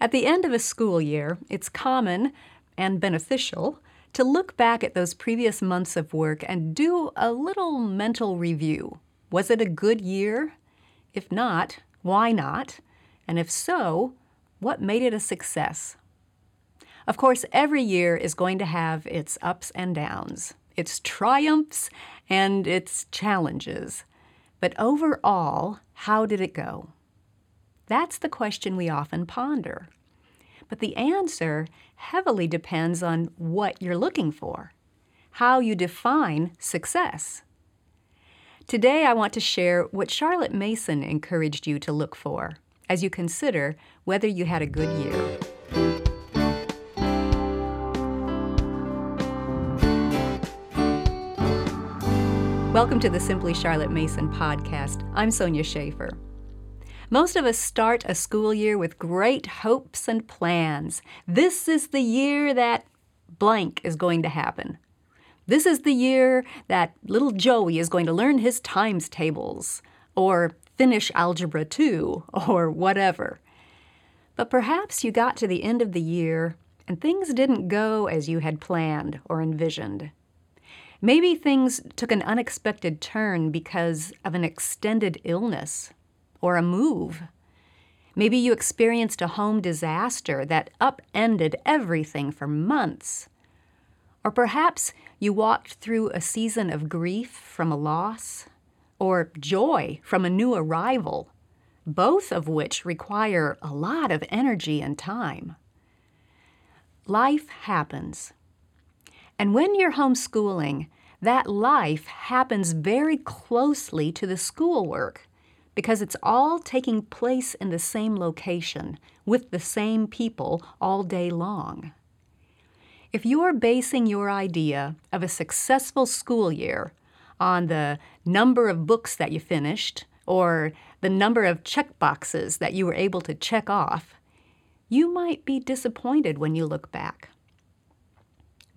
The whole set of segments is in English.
At the end of a school year, it's common and beneficial to look back at those previous months of work and do a little mental review. Was it a good year? If not, why not? And if so, what made it a success? Of course, every year is going to have its ups and downs, its triumphs and its challenges. But overall, how did it go? That's the question we often ponder. But the answer heavily depends on what you're looking for, how you define success. Today, I want to share what Charlotte Mason encouraged you to look for as you consider whether you had a good year. Welcome to the Simply Charlotte Mason podcast. I'm Sonya Shafer. Most of us start a school year with great hopes and plans. This is the year that blank is going to happen. This is the year that little Joey is going to learn his times tables, or finish Algebra 2, or whatever. But perhaps you got to the end of the year and things didn't go as you had planned or envisioned. Maybe things took an unexpected turn because of an extended illness or a move. Maybe you experienced a home disaster that upended everything for months. Or perhaps you walked through a season of grief from a loss, or joy from a new arrival, both of which require a lot of energy and time. Life happens. And when you're homeschooling, that life happens very closely to the schoolwork because it's all taking place in the same location with the same people all day long. If you're basing your idea of a successful school year on the number of books that you finished or the number of check boxes that you were able to check off, you might be disappointed when you look back.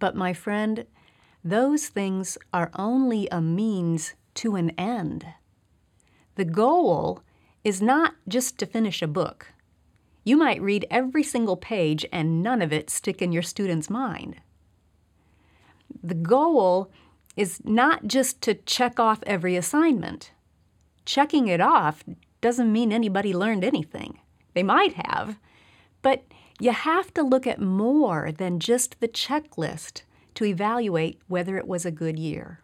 But, my friend, those things are only a means to an end. The goal is not just to finish a book. You might read every single page and none of it stick in your student's mind. The goal is not just to check off every assignment. Checking it off doesn't mean anybody learned anything. They might have, but you have to look at more than just the checklist to evaluate whether it was a good year.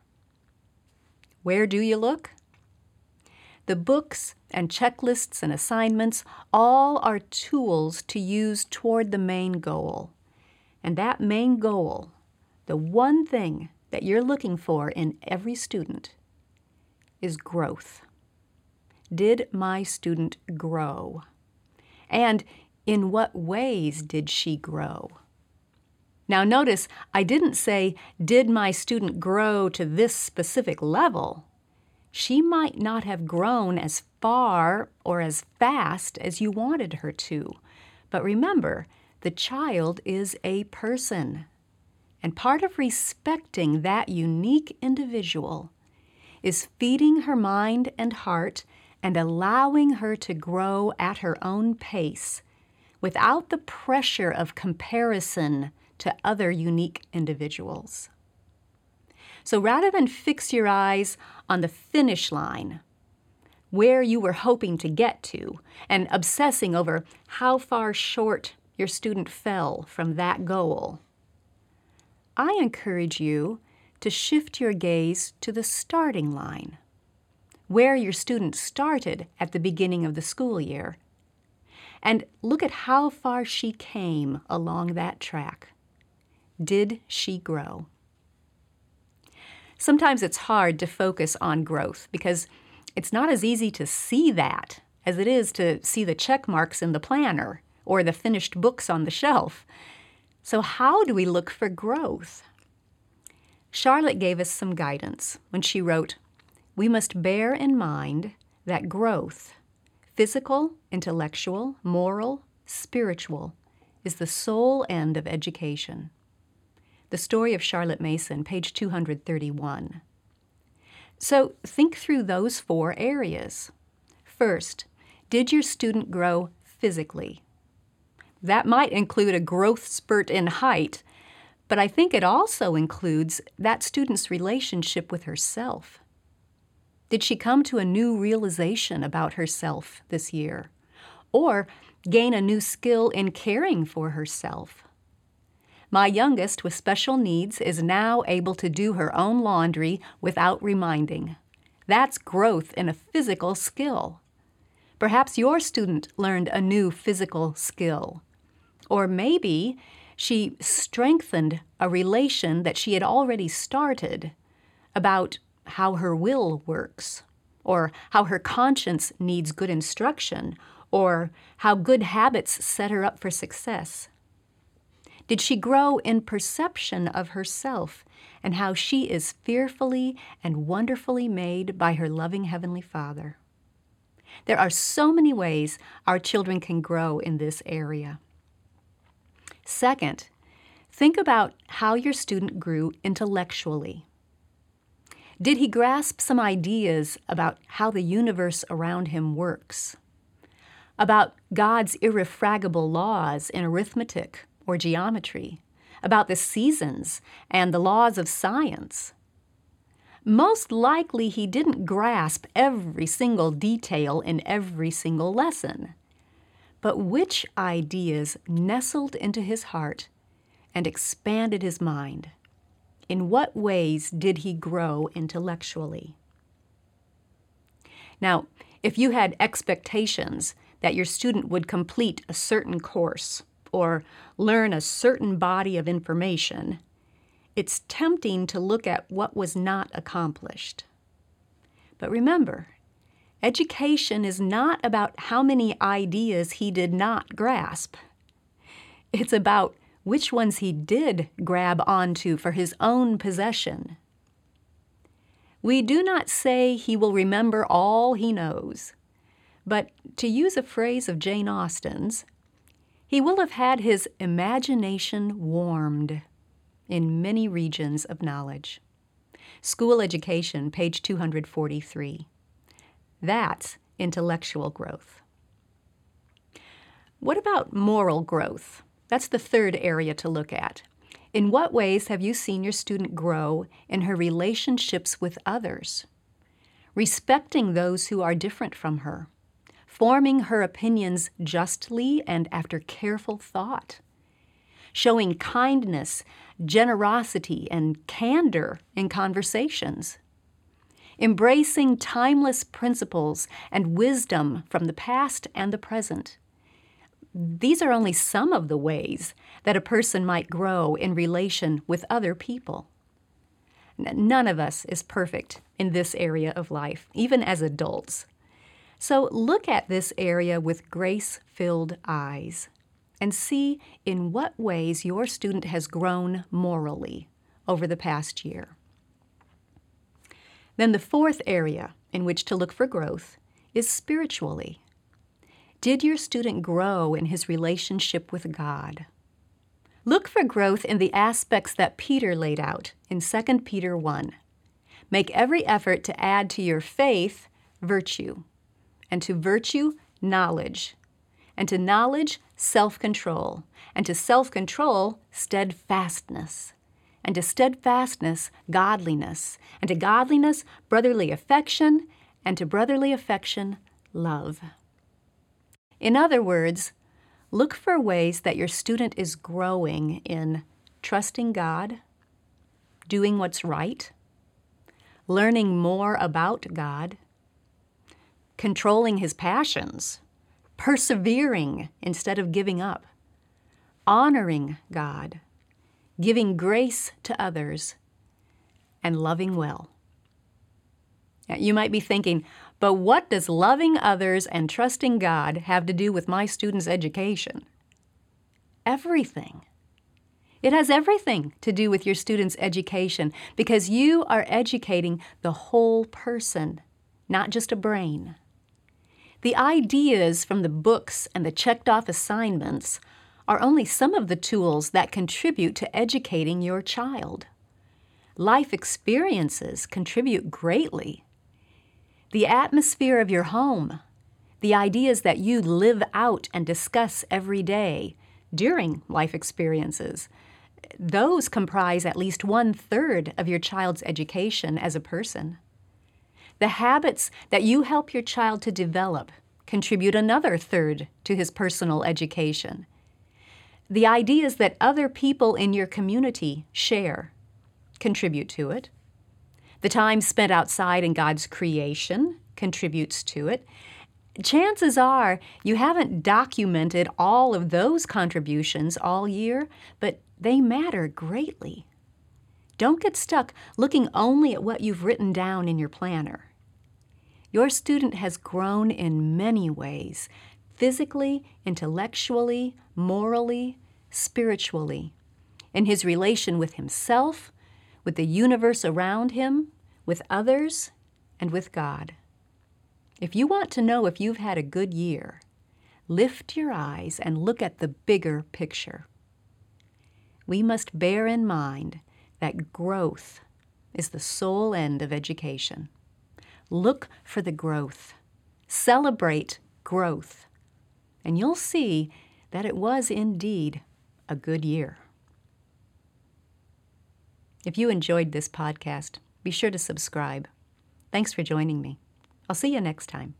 Where do you look? The books and checklists and assignments all are tools to use toward the main goal. And that main goal, the one thing that you're looking for in every student, is growth. Did my student grow? And in what ways did she grow? Now, notice I didn't say, Did my student grow to this specific level? She might not have grown as far or as fast as you wanted her to. But remember, the child is a person. And part of respecting that unique individual is feeding her mind and heart and allowing her to grow at her own pace without the pressure of comparison to other unique individuals. So rather than fix your eyes on the finish line, where you were hoping to get to, and obsessing over how far short your student fell from that goal, I encourage you to shift your gaze to the starting line, where your student started at the beginning of the school year, and look at how far she came along that track. Did she grow? Sometimes it's hard to focus on growth because it's not as easy to see that as it is to see the check marks in the planner or the finished books on the shelf. So, how do we look for growth? Charlotte gave us some guidance when she wrote, We must bear in mind that growth, physical, intellectual, moral, spiritual, is the sole end of education. The Story of Charlotte Mason, page 231. So think through those four areas. First, did your student grow physically? that might include a growth spurt in height, but I think it also includes that student's relationship with herself. Did she come to a new realization about herself this year? Or gain a new skill in caring for herself? My youngest with special needs is now able to do her own laundry without reminding. That's growth in a physical skill. Perhaps your student learned a new physical skill. Or maybe she strengthened a relation that she had already started about how her will works, or how her conscience needs good instruction, or how good habits set her up for success. Did she grow in perception of herself and how she is fearfully and wonderfully made by her loving Heavenly Father? There are so many ways our children can grow in this area. Second, think about how your student grew intellectually. Did he grasp some ideas about how the universe around him works? About God's irrefragable laws in arithmetic or geometry? About the seasons and the laws of science? Most likely, he didn't grasp every single detail in every single lesson. But which ideas nestled into his heart and expanded his mind? In what ways did he grow intellectually? Now, if you had expectations that your student would complete a certain course or learn a certain body of information, it's tempting to look at what was not accomplished. But remember, education is not about how many ideas he did not grasp. It's about which ones he did grab onto for his own possession. We do not say he will remember all he knows, but to use a phrase of Jane Austen's, he will have had his imagination warmed in many regions of knowledge. School Education, page 243. That's intellectual growth. What about moral growth? That's the third area to look at. In what ways have you seen your student grow in her relationships with others? Respecting those who are different from her, forming her opinions justly and after careful thought, showing kindness, generosity, and candor in conversations, embracing timeless principles and wisdom from the past and the present. These are only some of the ways that a person might grow in relation with other people. None of us is perfect in this area of life, even as adults. So look at this area with grace filled eyes and see in what ways your student has grown morally over the past year. Then the fourth area in which to look for growth is spiritually. Did your student grow in his relationship with God? Look for growth in the aspects that Peter laid out in 2 Peter 1. Make every effort to add to your faith virtue, and to virtue, knowledge, and to knowledge, self control, and to self control, steadfastness, and to steadfastness, godliness, and to godliness, brotherly affection, and to brotherly affection, love. In other words, look for ways that your student is growing in trusting God, doing what's right, learning more about God, controlling his passions, persevering instead of giving up, honoring God, giving grace to others, and loving well. Now, you might be thinking, but what does loving others and trusting God have to do with my students' education? Everything. It has everything to do with your students' education because you are educating the whole person, not just a brain. The ideas from the books and the checked off assignments are only some of the tools that contribute to educating your child. Life experiences contribute greatly. The atmosphere of your home, the ideas that you live out and discuss every day, during life experiences. Those comprise at least one third of your child's education as a person. The habits that you help your child to develop contribute another third to his personal education. The ideas that other people in your community share contribute to it. The time spent outside in God's creation contributes to it. Chances are you haven't documented all of those contributions all year, but they matter greatly. Don't get stuck looking only at what you've written down in your planner. Your student has grown in many ways physically, intellectually, morally, spiritually, in his relation with himself, with the universe around him, with others, and with God. If you want to know if you've had a good year, lift your eyes and look at the bigger picture. We must bear in mind that growth is the sole end of education. Look for the growth. Celebrate growth. And you'll see that it was indeed a good year. If you enjoyed this podcast, be sure to subscribe. Thanks for joining me. I'll see you next time.